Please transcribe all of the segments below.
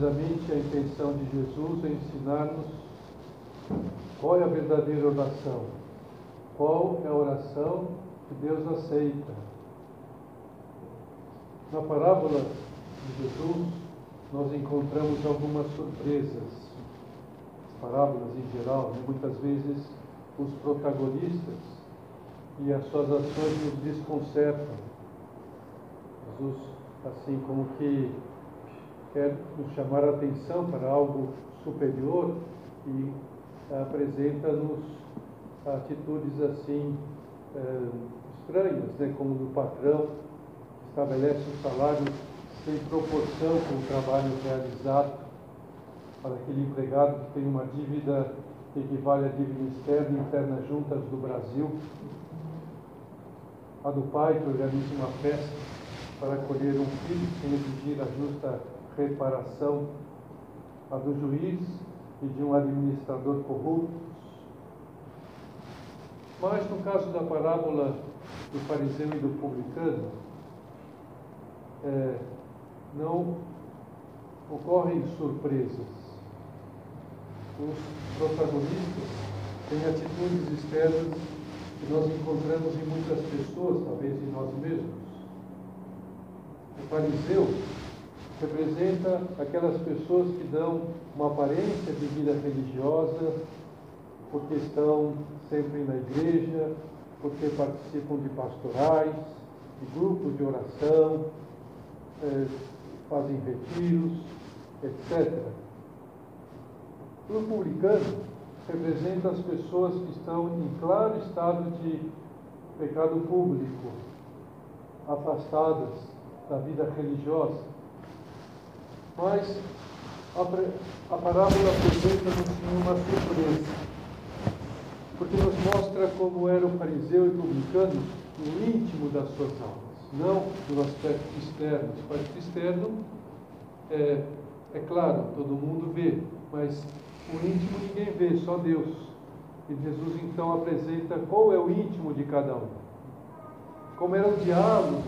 precisamente a intenção de Jesus é ensinar-nos qual é a verdadeira oração, qual é a oração que Deus aceita. Na parábola de Jesus, nós encontramos algumas surpresas. As parábolas em geral, né? muitas vezes os protagonistas e as suas ações nos desconcertam. Jesus, assim como que quer nos chamar a atenção para algo superior e apresenta-nos atitudes assim eh, estranhas, né? como do patrão, que estabelece o salário sem proporção com o trabalho realizado para aquele empregado que tem uma dívida que equivale à dívida externa e interna juntas do Brasil, a do pai que organiza uma festa para acolher um filho sem exigir a justa reparação, a do juiz e de um administrador corrupto. Mas no caso da parábola do fariseu e do publicano, é, não ocorrem surpresas. Os protagonistas têm atitudes externas que nós encontramos em muitas pessoas, talvez em nós mesmos. O fariseu representa aquelas pessoas que dão uma aparência de vida religiosa, porque estão sempre na igreja, porque participam de pastorais, de grupos de oração, eh, fazem retiros, etc. O publicano representa as pessoas que estão em claro estado de pecado público, afastadas da vida religiosa mas a, a parábola apresenta-nos uma surpresa, porque nos mostra como era o fariseu e publicano no íntimo das suas almas, não no aspecto externo. O aspecto externo é, é claro, todo mundo vê, mas o íntimo ninguém vê, só Deus. E Jesus então apresenta qual é o íntimo de cada um. Como era o diálogo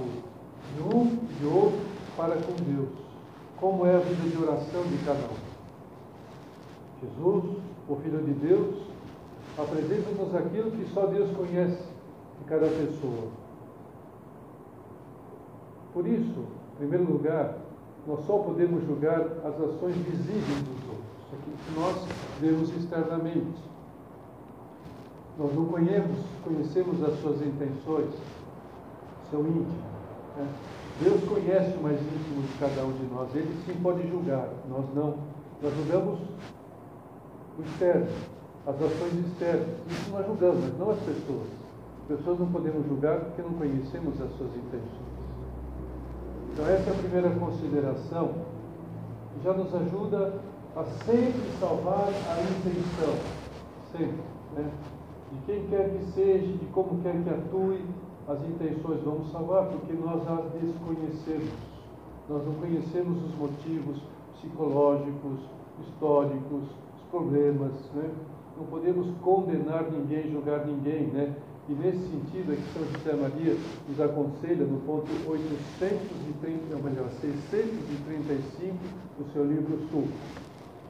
de um e de outro para com Deus como é a vida de oração de cada um. Jesus, o Filho de Deus, apresenta-nos aquilo que só Deus conhece de cada pessoa. Por isso, em primeiro lugar, nós só podemos julgar as ações visíveis dos outros, aquilo que nós vemos externamente. Nós não conhecemos, conhecemos as suas intenções, seu íntimo. Né? Deus conhece o mais íntimo de cada um de nós. Ele sim pode julgar, nós não. Nós julgamos o externo, as ações externas. Isso nós julgamos, mas não as pessoas. As pessoas não podemos julgar porque não conhecemos as suas intenções. Então, essa é a primeira consideração que já nos ajuda a sempre salvar a intenção. Sempre. Né? De quem quer que seja, de como quer que atue, as intenções vamos salvar porque nós as desconhecemos. Nós não conhecemos os motivos psicológicos, históricos, os problemas, né? Não podemos condenar ninguém, julgar ninguém, né? E nesse sentido é que São José Maria nos aconselha no ponto 830, ou melhor, 635 do seu livro Sul.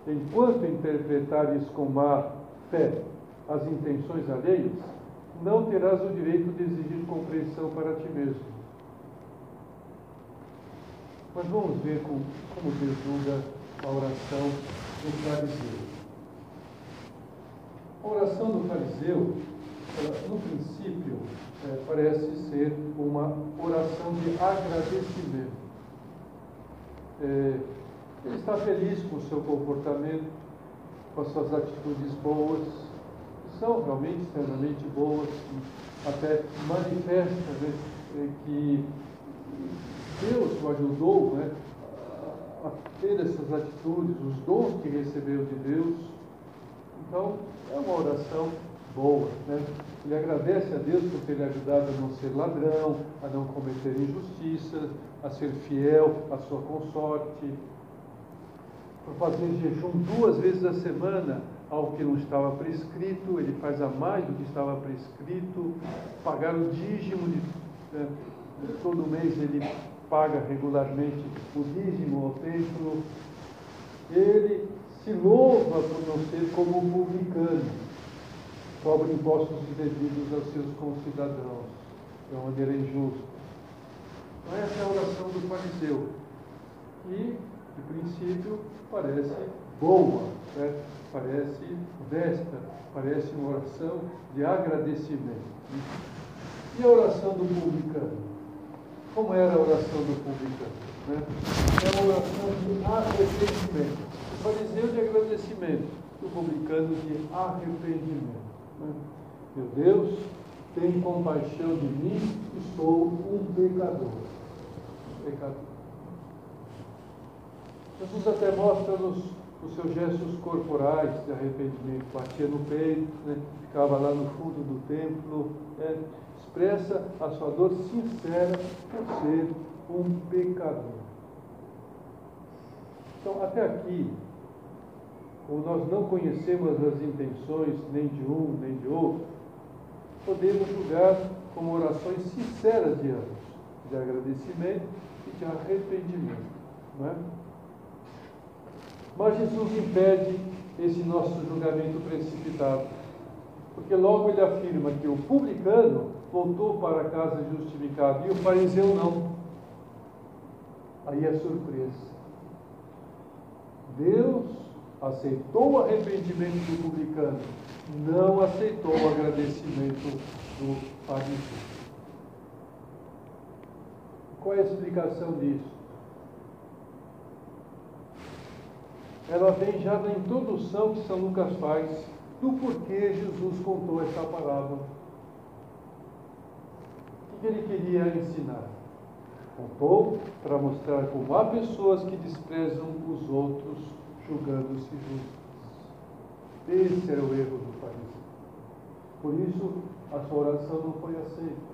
Enquanto interpretares com má fé as intenções alheias, não terás o direito de exigir compreensão para ti mesmo. Mas vamos ver como, como Deus julga a oração do fariseu. A oração do fariseu, no princípio, é, parece ser uma oração de agradecimento. É, ele está feliz com o seu comportamento, com as suas atitudes boas, são realmente extremamente boas, que até manifestam né, eh, que Deus o ajudou né, a ter essas atitudes, os dons que recebeu de Deus, Então, é uma oração boa. Né? Ele agradece a Deus por ter lhe ajudado a não ser ladrão, a não cometer injustiça, a ser fiel à sua consorte, por fazer jejum duas vezes a semana, ao que não estava prescrito, ele faz a mais do que estava prescrito, pagar o dízimo de, né, todo mês ele paga regularmente o dízimo ao templo. Ele se louva por não ser como o publicano, cobra impostos devidos aos seus concidadãos, de uma maneira injusta. Então, essa é a oração do fariseu, que, de princípio, parece boa, né? parece desta, parece uma oração de agradecimento. E a oração do publicano? Como era a oração do publicano? Né? É uma oração de arrependimento. O fariseu de agradecimento, o publicano de arrependimento. Né? Meu Deus, tem compaixão de mim, que sou um pecador. Pecador. Jesus até mostra nos, os seus gestos corporais de arrependimento, batia no peito, né? ficava lá no fundo do templo, né? expressa a sua dor sincera por ser um pecador. Então, até aqui, como nós não conhecemos as intenções nem de um nem de outro, podemos julgar como orações sinceras de ambos, de agradecimento e de arrependimento. Não é? Mas Jesus impede esse nosso julgamento precipitado, porque logo ele afirma que o publicano voltou para casa justificado e o fariseu não. Aí é surpresa. Deus aceitou o arrependimento do publicano, não aceitou o agradecimento do fariseu. Qual é a explicação disso? Ela vem já na introdução que São Lucas faz do porquê Jesus contou essa parábola. O que ele queria ensinar? Contou para mostrar como há pessoas que desprezam os outros, julgando-se justos. Esse era o erro do fariseu. Por isso, a sua oração não foi aceita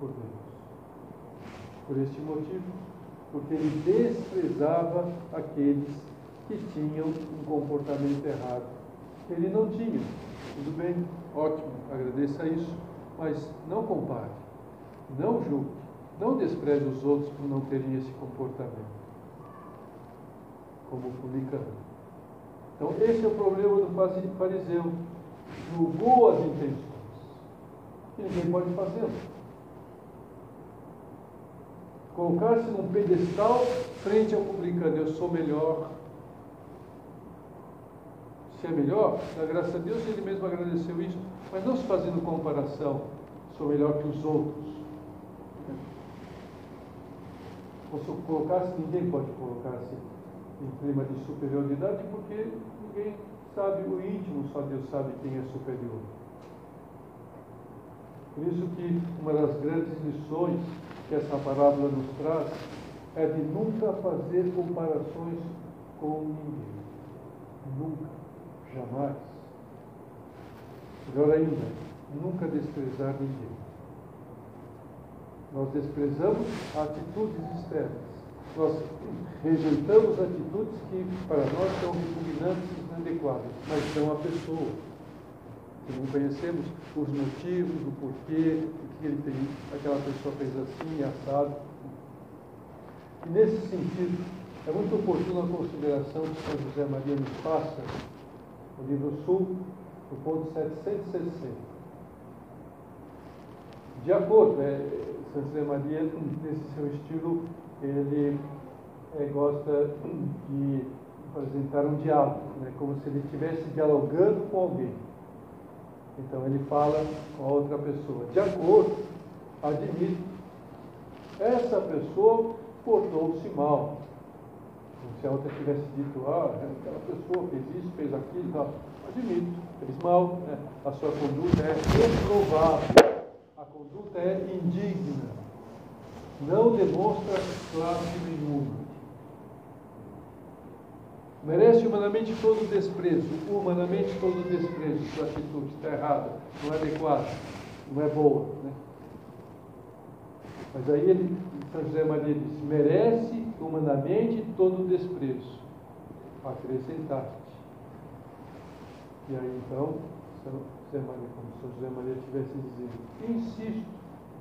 por Deus. Por este motivo, porque ele desprezava aqueles que tinham um comportamento errado. Ele não tinha. Tudo bem, ótimo, agradeça isso, mas não compare, não julgue, não despreze os outros por não terem esse comportamento, como publicano. Então, esse é o problema do fariseu. Julgou as intenções. E ninguém pode fazê-lo. Colocar-se num pedestal frente ao publicano, eu sou melhor, se é melhor, na graça a Deus ele mesmo agradeceu isso, mas não se fazendo comparação, sou melhor que os outros. Se colocar-se, ninguém pode colocar-se em clima de superioridade, porque ninguém sabe o íntimo, só Deus sabe quem é superior. Por isso que uma das grandes lições que essa parábola nos traz é de nunca fazer comparações com ninguém. Nunca jamais. Melhor ainda, nunca desprezar ninguém. Nós desprezamos atitudes externas. Nós rejeitamos atitudes que para nós são repugnantes e inadequadas, mas são a pessoa. Que não conhecemos os motivos, o porquê, o que ele fez, aquela pessoa fez assim, assado. E nesse sentido, é muito oportuna a consideração que São José Maria nos passa no livro Sul, no ponto 760. De acordo, é, Santo José Maria, nesse seu estilo, ele é, gosta de apresentar um diálogo, né, como se ele estivesse dialogando com alguém. Então ele fala com a outra pessoa. De acordo, admito, essa pessoa portou-se mal, se a outra tivesse dito, ah, aquela pessoa fez isso, fez aquilo, tal, admito, fez mal, né? a sua conduta é reprovável, a conduta é indigna, não demonstra classe nenhuma. Merece humanamente todo desprezo, humanamente todo desprezo, sua atitude está errada, não é adequada, não é boa. Né? Mas aí ele, São José Maria disse, merece humanamente todo o desprezo. Acrescentar-te. E aí então, São José Maria, como São José Maria tivesse dizendo, insisto,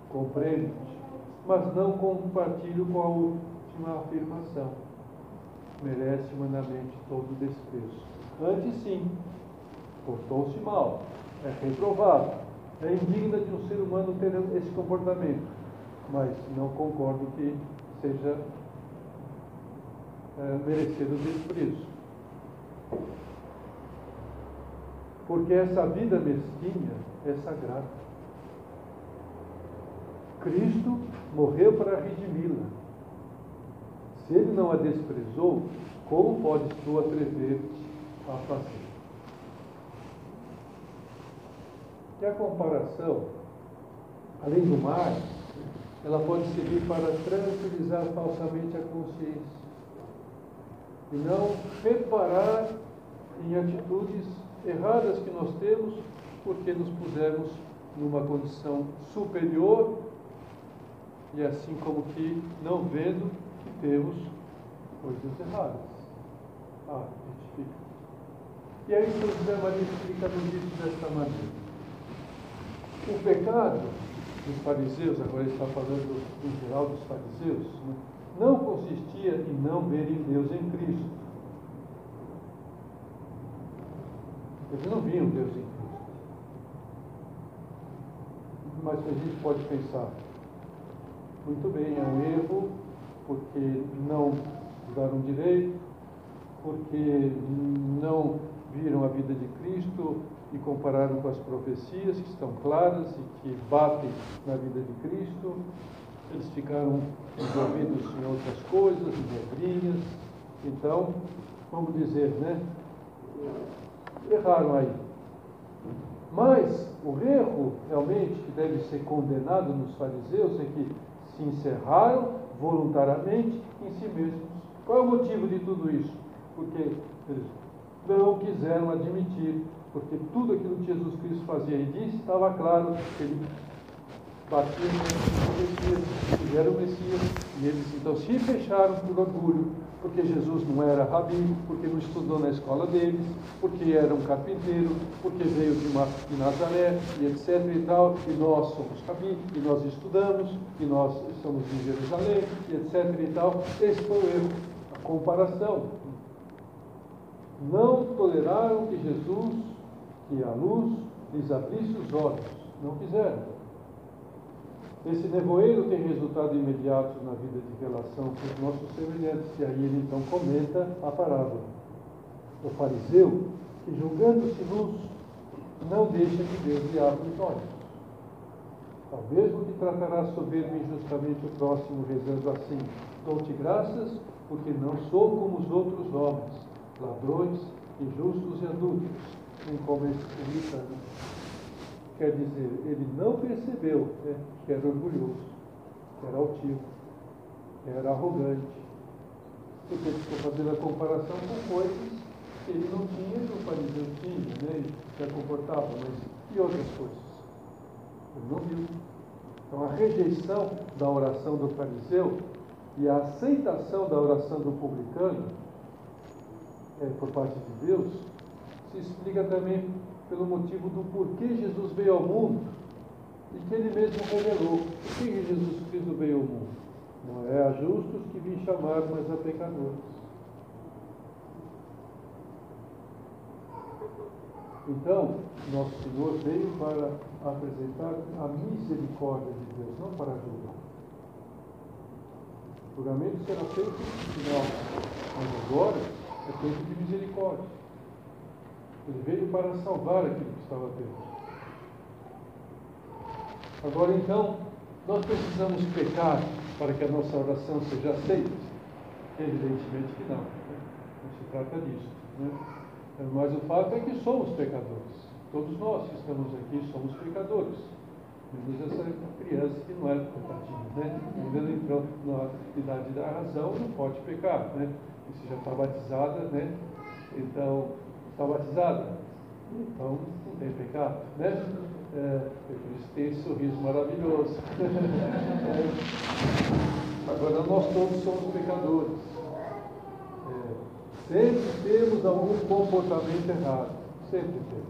compreendo-te, mas não compartilho com a última afirmação. Merece humanamente todo o desprezo. Antes sim, portou-se mal, é reprovado, é indigna de um ser humano ter esse comportamento, mas não concordo que seja é, merecido desprezo. Porque essa vida mesquinha é sagrada. Cristo morreu para redimi-la. Se ele não a desprezou, como podes tu atrever-te a fazer? E a comparação, além do mais, ela pode servir para tranquilizar falsamente a consciência e não reparar em atitudes erradas que nós temos porque nos pusemos numa condição superior e assim como que não vendo que temos coisas erradas. Ah, identifica. E aí São José Maria explica isso desta maneira. O pecado dos fariseus, agora ele está falando em geral dos fariseus, né, não consistia em não verem Deus em Cristo. Eles não viam Deus em Cristo. Mas a gente pode pensar, muito bem, é um erro, porque não usaram direito, porque não viram a vida de Cristo e compararam com as profecias que estão claras e que batem na vida de Cristo. Eles ficaram envolvidos em outras coisas, em regrinhas. Então, vamos dizer, né? Erraram aí. Mas o erro realmente que deve ser condenado nos fariseus é que se encerraram voluntariamente em si mesmos. Qual é o motivo de tudo isso? Porque eles não quiseram admitir, porque tudo aquilo que Jesus Cristo fazia e disse estava claro que ele batia no Messias, era o Messias, e eles então se fecharam por orgulho, porque Jesus não era rabi, porque não estudou na escola deles, porque era um carpinteiro, porque veio de, uma, de Nazaré, e etc e tal, e nós somos rabi, e nós estudamos, e nós estamos em Jerusalém, e etc e tal. Esse foi o erro, a comparação. Não toleraram que Jesus, que a luz, lhes abrisse os olhos. Não quiseram. Esse nevoeiro tem resultado imediato na vida de relação com os nossos semelhantes. E aí ele então comenta a parábola. O fariseu, que julgando-se luz, não deixa que Deus lhe abra os olhos. Ao mesmo que tratará soberbo injustamente o próximo, rezando assim: Dou-te graças, porque não sou como os outros homens, ladrões, injustos e adúlteros, publicano. Quer dizer, ele não percebeu né, que era orgulhoso, que era altivo, que era arrogante. Porque ele ficou fazendo a comparação com coisas que ele não tinha, que o fariseu tinha, né? ele se comportava, mas e outras coisas? Ele não viu. Então a rejeição da oração do fariseu e a aceitação da oração do publicano é, por parte de Deus se explica também pelo motivo do porquê Jesus veio ao mundo e que ele mesmo revelou. Por que Jesus Cristo veio ao mundo? Não é a justos que vim chamar, mas a pecadores. Então, nosso Senhor veio para apresentar a misericórdia de Deus, não para julgar. O julgamento será feito no final, mas agora é feito de misericórdia. Ele veio para salvar aquilo que estava perdido. Agora então, nós precisamos pecar para que a nossa oração seja aceita? Evidentemente que não. Né? Não se trata disso. Né? Mas o fato é que somos pecadores. Todos nós que estamos aqui somos pecadores. menos essa criança que não é pecadinha, né? Ainda então na idade da razão não pode pecar, né? E se já está batizada, né? Então, está batizada, então não tem pecado, né? É, por isso tem esse sorriso maravilhoso. é. Agora nós todos somos pecadores. É. Sempre temos algum comportamento errado. Sempre temos.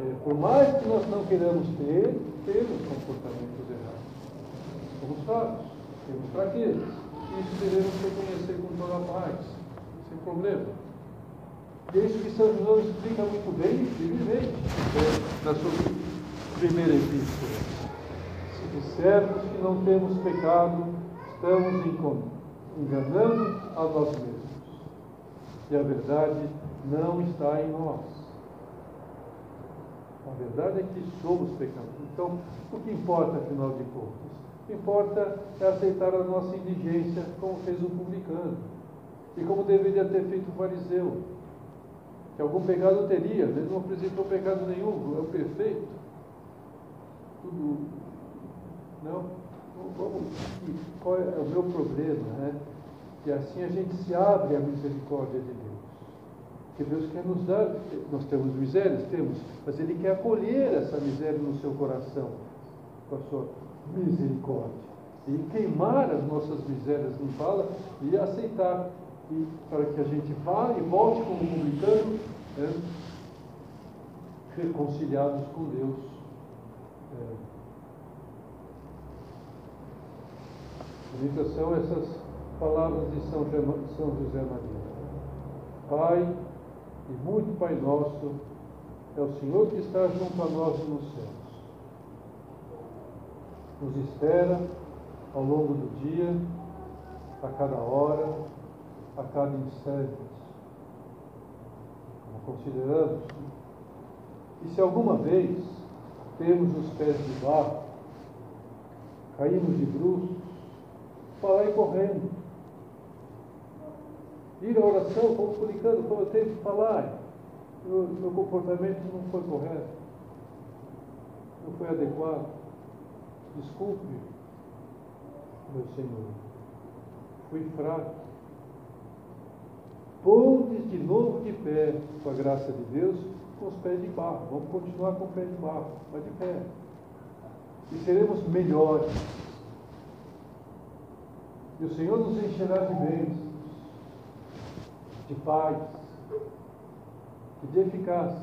É, por mais que nós não queiramos ter, temos comportamentos errados. Somos fracos, temos fraquezas. Isso devemos reconhecer com toda a paz, sem problema. E é isso que São João explica muito bem, evidente, é, na sua primeira epístola. Se dissermos que não temos pecado, estamos enganando a nós mesmos. E a verdade não está em nós. A verdade é que somos pecadores. Então, o que importa, afinal de contas? O que importa é aceitar a nossa indigência, como fez o publicano. E como deveria ter feito o fariseu. Que algum pecado teria, ele não apresentou pecado nenhum, é o perfeito. Tudo. Não? Vamos. Qual é o meu problema? Né? E assim a gente se abre à misericórdia de Deus. Porque Deus quer nos dar, nós temos misérias, temos, mas Ele quer acolher essa miséria no seu coração, com a sua misericórdia. E queimar as nossas misérias, não fala, e aceitar. E para que a gente vá e volte como né, reconciliados com Deus. É. são essas palavras de São José Maria. Pai, e muito Pai Nosso, é o Senhor que está junto a nós nos céus. Nos espera ao longo do dia, a cada hora, a cada instante. Como consideramos. E se alguma vez temos os pés de barro, caímos de bruços, falar correndo ir à oração como publicando, como eu tenho que falar. Meu, meu comportamento não foi correto, não foi adequado. Desculpe, meu Senhor, fui fraco. Ponte de novo de pé, com a graça de Deus, com os pés de barro. Vamos continuar com o pé de barro, mas de pé. E seremos melhores. E o Senhor nos encherá de bens de paz e de eficácia,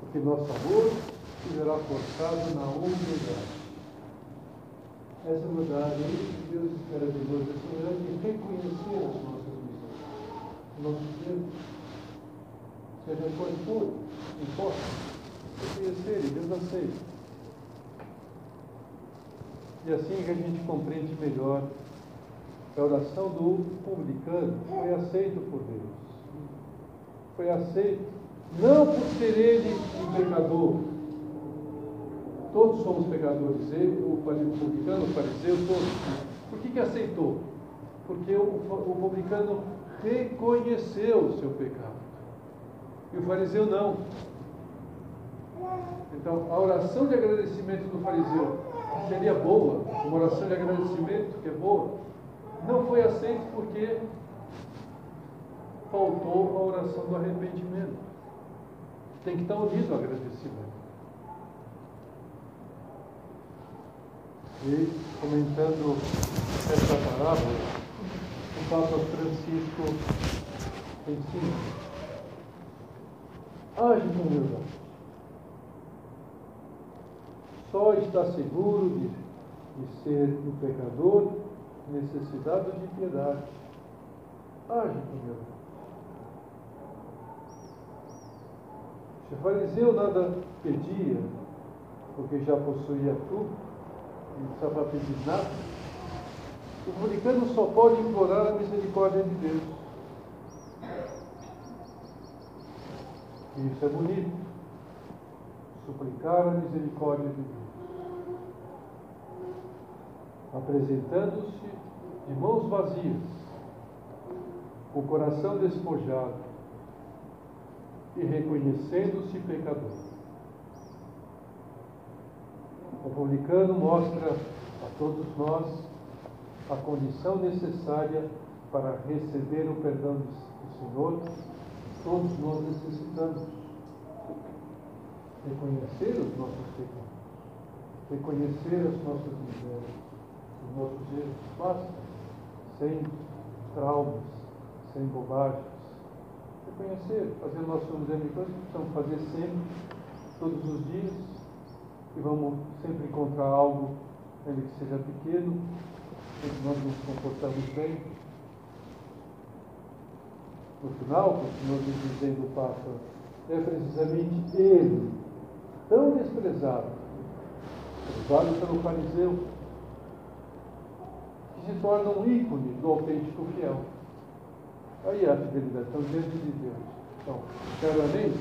porque nosso amor será forçado na humildade. Essa humildade é isso que Deus espera de nós, essa humildade de reconhecer as nossas missões, nossos erros, seja qual for, não importa, reconhecer e Deus aceita. E assim que a gente compreende melhor a oração do publicano foi aceita por Deus. Foi aceita não por ser ele um pecador. Todos somos pecadores, ele, o publicano, o fariseu, todos. Por que, que aceitou? Porque o, o publicano reconheceu o seu pecado. E o fariseu não. Então, a oração de agradecimento do fariseu seria boa, uma oração de agradecimento que é boa, não foi aceito porque faltou a oração do arrependimento. Tem que estar unido ao agradecimento. E comentando essa parábola, o Papa Francisco ensina. Age com humildade. Só está seguro de, de ser um pecador necessitado de piedade. Age com Deus. Se o fariseu nada pedia, porque já possuía tudo, não precisava pedir nada, o publicano só pode implorar a misericórdia de Deus. E isso é bonito. Suplicar a misericórdia de Deus apresentando-se de mãos vazias, com o coração despojado e reconhecendo-se pecador. republicano mostra a todos nós a condição necessária para receber o perdão do Senhor. Todos nós necessitamos reconhecer os nossos pecados, reconhecer as nossas misérias, os nossos erros. Basta, sem traumas, sem bobagens. Reconhecer, fazer o nosso misericórdia, que precisamos fazer sempre, todos os dias, e vamos sempre encontrar algo, ainda que seja pequeno, que nós nos comportamos bem. No final, continua dizendo o Papa, é precisamente ele, tão desprezado, usado pelo fariseu, que se torna um ícone do autêntico fiel. Aí a fidelidade, então diante de Deus. Então, externamente,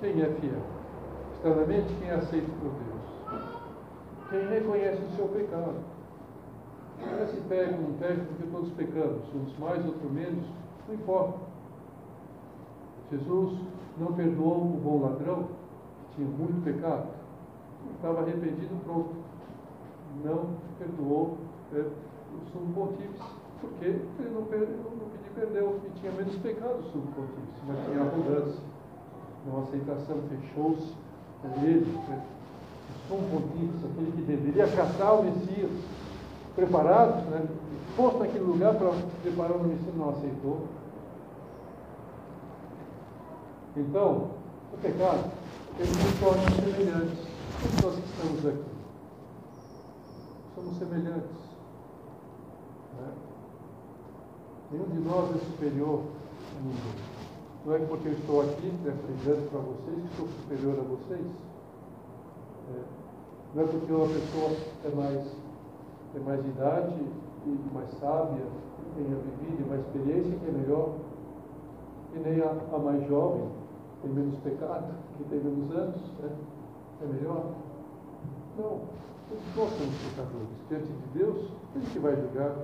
quem é fiel? Externamente, quem é aceito por Deus? Quem reconhece o seu pecado. Não se pega não pega, porque todos pecamos, uns mais, outros menos, não importa. Jesus não perdoou o bom ladrão, que tinha muito pecado, estava arrependido, pronto. Não perdoou é, o sumo pontífice, porque ele não, perdeu, não pediu perdão e tinha menos pecado o sumo pontífice, mas tinha arrogância, não aceitação, fechou-se a ele, né? o sumo pontífice, aquele que deveria acatar o Messias, preparado, né? posto naquele lugar para preparar o Messias, não aceitou. Então, o pecado, ele nos torna semelhantes. Todos nós que estamos aqui. Somos semelhantes. Né? Nenhum de nós é superior a ninguém. Não é porque eu estou aqui apresentando para vocês que sou superior a vocês. É. Não é porque uma pessoa é mais, tem mais idade e mais sábia, tenha vivido e mais experiência que é melhor. E nem a, a mais jovem tem menos pecado, que tem menos anos, né? é melhor? Não, todos nós somos pecadores. Diante de Deus, ele que vai julgar.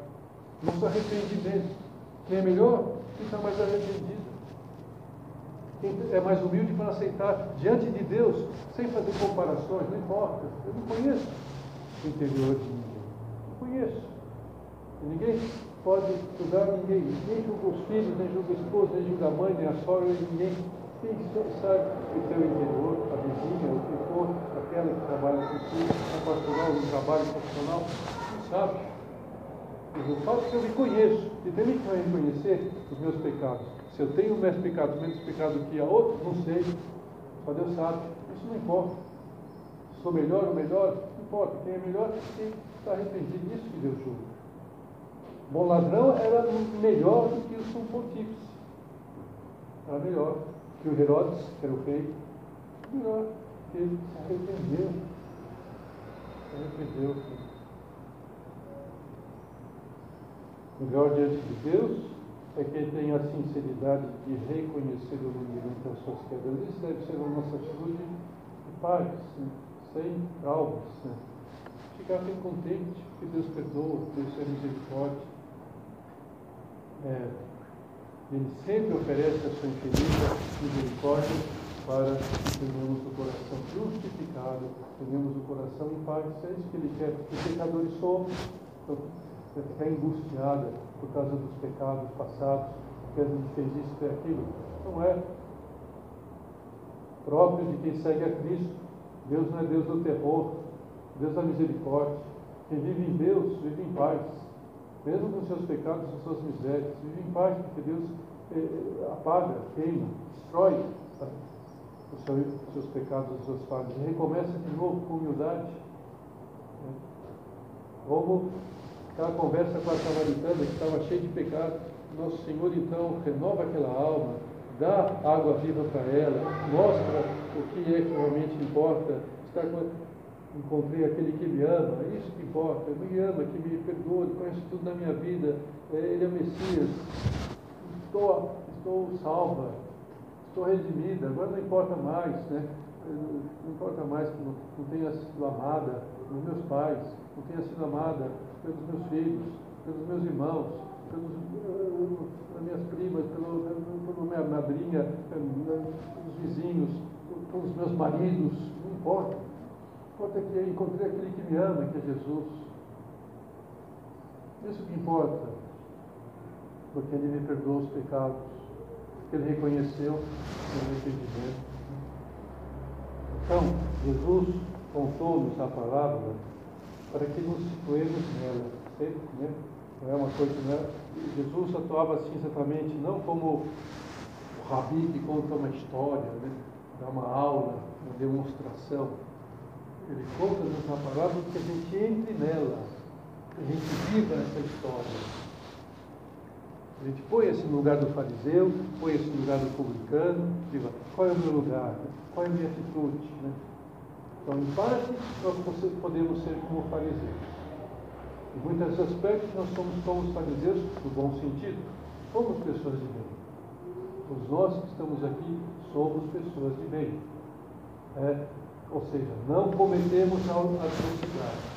Nosso arrependimento. Quem é melhor? Quem está mais arrependido. Quem é mais humilde para aceitar diante de Deus, sem fazer comparações, não importa. Eu não conheço o interior de ninguém. Não conheço. E ninguém pode julgar ninguém. Ninguém julga os filhos, nem julga a esposa, nem julga a mãe, nem a sogra, nem ninguém. Quem sabe o teu interior, a vizinha, o que for, aquela que trabalha contigo, no pastoral, no trabalho profissional, não sabe. Mas o fato que eu me conheço, e também que vai reconhecer os meus pecados. Se eu tenho mais pecados, menos pecado que a outro, não sei. Só Deus sabe. Isso não importa. Sou melhor ou melhor, não importa. Quem é melhor, quem está arrependido. Isso que Deus julga. Bom ladrão era melhor do que o sumo pontífice. Era melhor que o Herodes, que era o rei, que ele se arrependeu. Se arrependeu. Melhor diante de Deus é quem tem a sinceridade de reconhecer o limite das suas quedas. Isso deve ser a nossa atitude de paz, né? sem traumas. Né? Ficar bem contente, que Deus perdoa, Deus é misericórdia. É, ele sempre oferece a sua infinita misericórdia para que tenhamos o coração justificado, tenhamos o coração em paz. É isso que ele quer, porque pecadores somos. Então, ficar angustiada por causa dos pecados passados, porque a gente fez isso e aquilo. Não é próprio de quem segue a Cristo. Deus não é Deus do terror, Deus da misericórdia. Quem vive em Deus, vive em paz mesmo com seus pecados e suas misérias. Vive em paz, porque Deus eh, apaga, queima, destrói tá? os, seus, os seus pecados e as suas falhas. E recomeça de novo com humildade. Né? Como aquela conversa com a samaritana que estava cheia de pecado. Nosso Senhor então renova aquela alma, dá água viva para ela, mostra o que é que realmente importa, está com encontrei aquele que me ama, é isso que importa, me ama, que me perdoa, conhece tudo na minha vida, é, ele é Messias, estou, estou salva, estou redimida, agora não importa mais, né? não importa mais que não, não tenha sido amada pelos meus pais, não tenha sido amada pelos meus filhos, pelos meus irmãos, pelos, pelas minhas primas, pelo, pela minha madrinha, pelos vizinhos, pelos meus maridos, não importa importa é que encontrei aquele que me ama, que é Jesus. Isso que importa, porque Ele me perdoou os pecados, porque Ele reconheceu o meu entendimento. Então, Jesus contou-nos a palavra para que nos situemos nela, sempre, né? Não é uma coisa, né? Jesus atuava assim exatamente, não como o rabi que conta uma história, né? dá uma aula, uma demonstração. Ele conta-nos a palavra que a gente entre nela, que a gente viva essa história. A gente põe-se no lugar do fariseu, põe-se no lugar do publicano, diga, qual é o meu lugar? Qual é a minha atitude? Né? Então, em parte, nós podemos ser como fariseus. Em muitos aspectos, nós somos como os fariseus, no bom sentido. Somos pessoas de bem. Todos nós que estamos aqui somos pessoas de bem. É, ou seja, não cometemos atrocidade,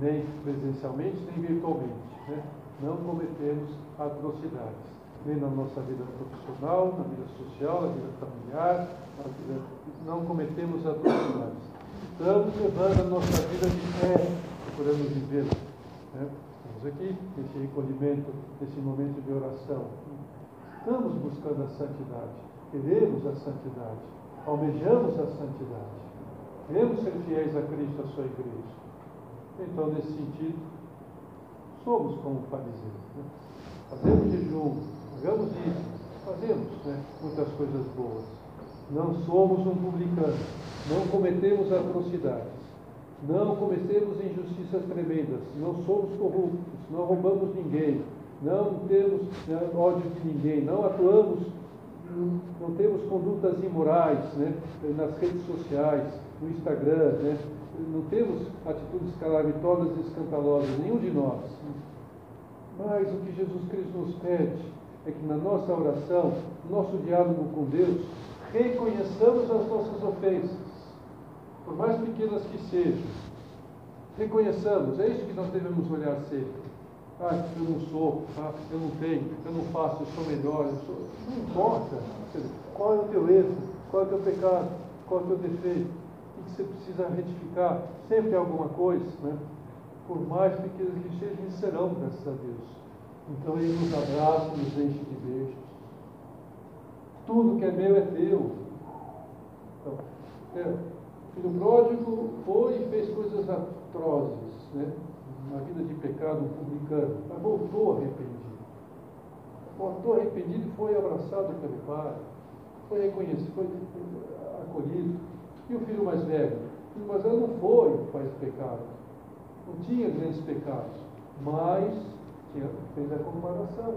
nem presencialmente, nem virtualmente. Né? não cometemos atrocidades, nem na nossa vida profissional, na vida social, na vida familiar, na vida... não cometemos atrocidades. Estamos levando a nossa vida de fé, procurando viver. Né? Estamos aqui, nesse recolhimento, nesse momento de oração. Estamos buscando a santidade, queremos a santidade, almejamos a santidade, queremos ser fiéis a Cristo, a sua igreja. Então, nesse sentido, somos como fariseus. Né? Fazemos jejum, fazemos isso, fazemos né, muitas coisas boas. Não somos um publicano, não cometemos atrocidades, não cometemos injustiças tremendas, não somos corruptos, não roubamos ninguém, não temos né, ódio de ninguém, não atuamos, não temos condutas imorais né, nas redes sociais, no Instagram, né, não temos atitudes calamitosas e escandalosas, nenhum de nós. Mas o que Jesus Cristo nos pede é que na nossa oração, no nosso diálogo com Deus, reconheçamos as nossas ofensas, por mais pequenas que sejam. Reconheçamos, é isso que nós devemos olhar sempre. Ah, eu não sou, ah, eu não tenho, eu não faço, eu sou melhor, eu sou. Não importa. Qual é o teu erro? Qual é o teu pecado? Qual é o teu defeito? O que você precisa retificar? Sempre alguma coisa, né? por mais pequenas que sejam, eles serão, graças a Deus. Então Ele nos abraça, nos enche de beijos. Tudo que é meu é teu. Então, é, o filho pródigo foi e fez coisas atrozes, né? Uma vida de pecado publicano, mas voltou arrependido. Voltou arrependido e foi abraçado pelo pai, foi reconhecido, foi acolhido. E o filho mais velho? O filho mais velho não foi, faz pecado não tinha grandes pecados, mas tinha, fez a comparação.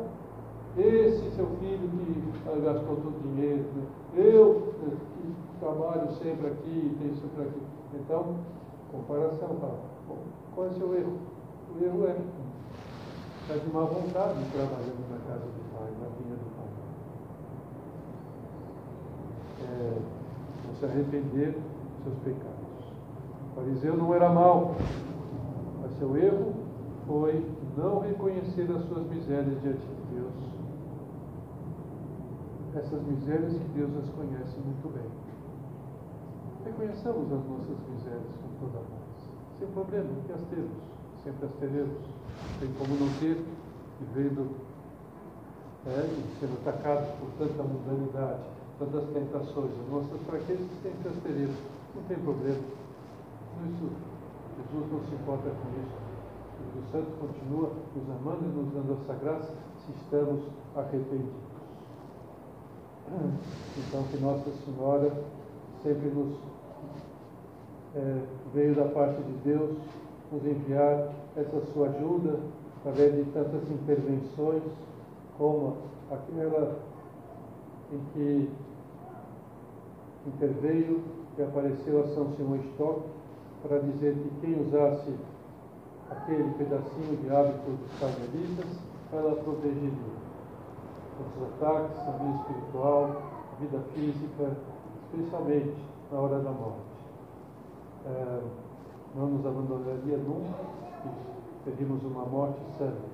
Esse seu filho que gastou todo o dinheiro, né? eu né, que trabalho sempre aqui, tenho sempre aqui. Então, comparação, fala, qual é o seu erro? O erro é está de má vontade trabalhando na casa do pai, na vinha do pai. É, não se arrepender dos seus pecados. O fariseu não era mau, seu erro foi não reconhecer as suas misérias diante de Deus. Essas misérias que Deus as conhece muito bem. Reconheçamos as nossas misérias com toda a paz. Sem problema, que as temos, sempre as teremos. Tem como não ter, vivendo é, e sendo atacados por tanta mundanidade, tantas tentações. As nossas fraquezas sempre as teremos. Não tem problema. Isso Jesus não se importa com isso. O Santo continua nos amando e nos dando essa graça se estamos arrependidos. Então, que Nossa Senhora sempre nos é, veio da parte de Deus nos enviar essa sua ajuda através de tantas intervenções como aquela em que interveio e apareceu a São Simão Stock para dizer que quem usasse aquele pedacinho de hábito dos carmelitas, ela protegeria os ataques na vida espiritual, vida física, especialmente na hora da morte. É, não nos abandonaria nunca e pedimos uma morte santa.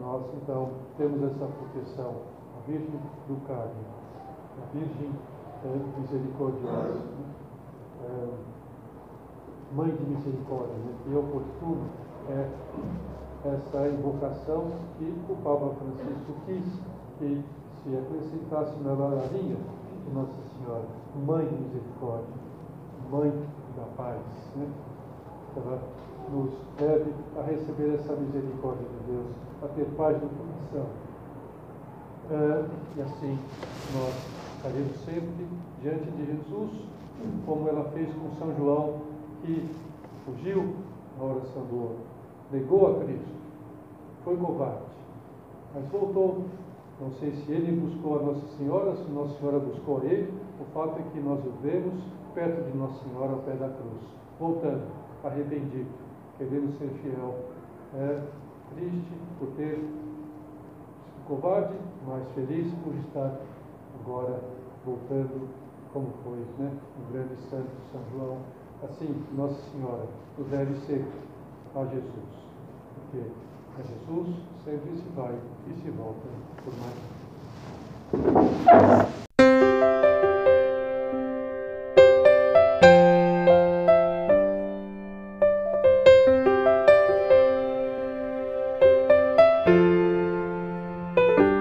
Nós, então, temos essa proteção, a Virgem do Carmo, a Virgem é, misericordiosa. É, Mãe de Misericórdia, né? e oportuno é essa invocação que o Papa Francisco quis que se acrescentasse na ladainha de Nossa Senhora, Mãe de Misericórdia, Mãe da Paz. Né? Ela nos leve a receber essa misericórdia de Deus, a ter paz no coração. É, e assim nós estaremos sempre diante de Jesus, como ela fez com São João, que fugiu na oração do outro, negou a Cristo, foi covarde, mas voltou. Não sei se ele buscou a Nossa Senhora, se Nossa Senhora buscou ele, o fato é que nós o vemos perto de Nossa Senhora ao pé da cruz, voltando, arrependido, querendo ser fiel. É triste por ter sido covarde, mas feliz por estar agora voltando, como foi né, o grande santo São João. Assim, Nossa Senhora nos deve ser a Jesus, porque a Jesus sempre se vai e se volta por mais.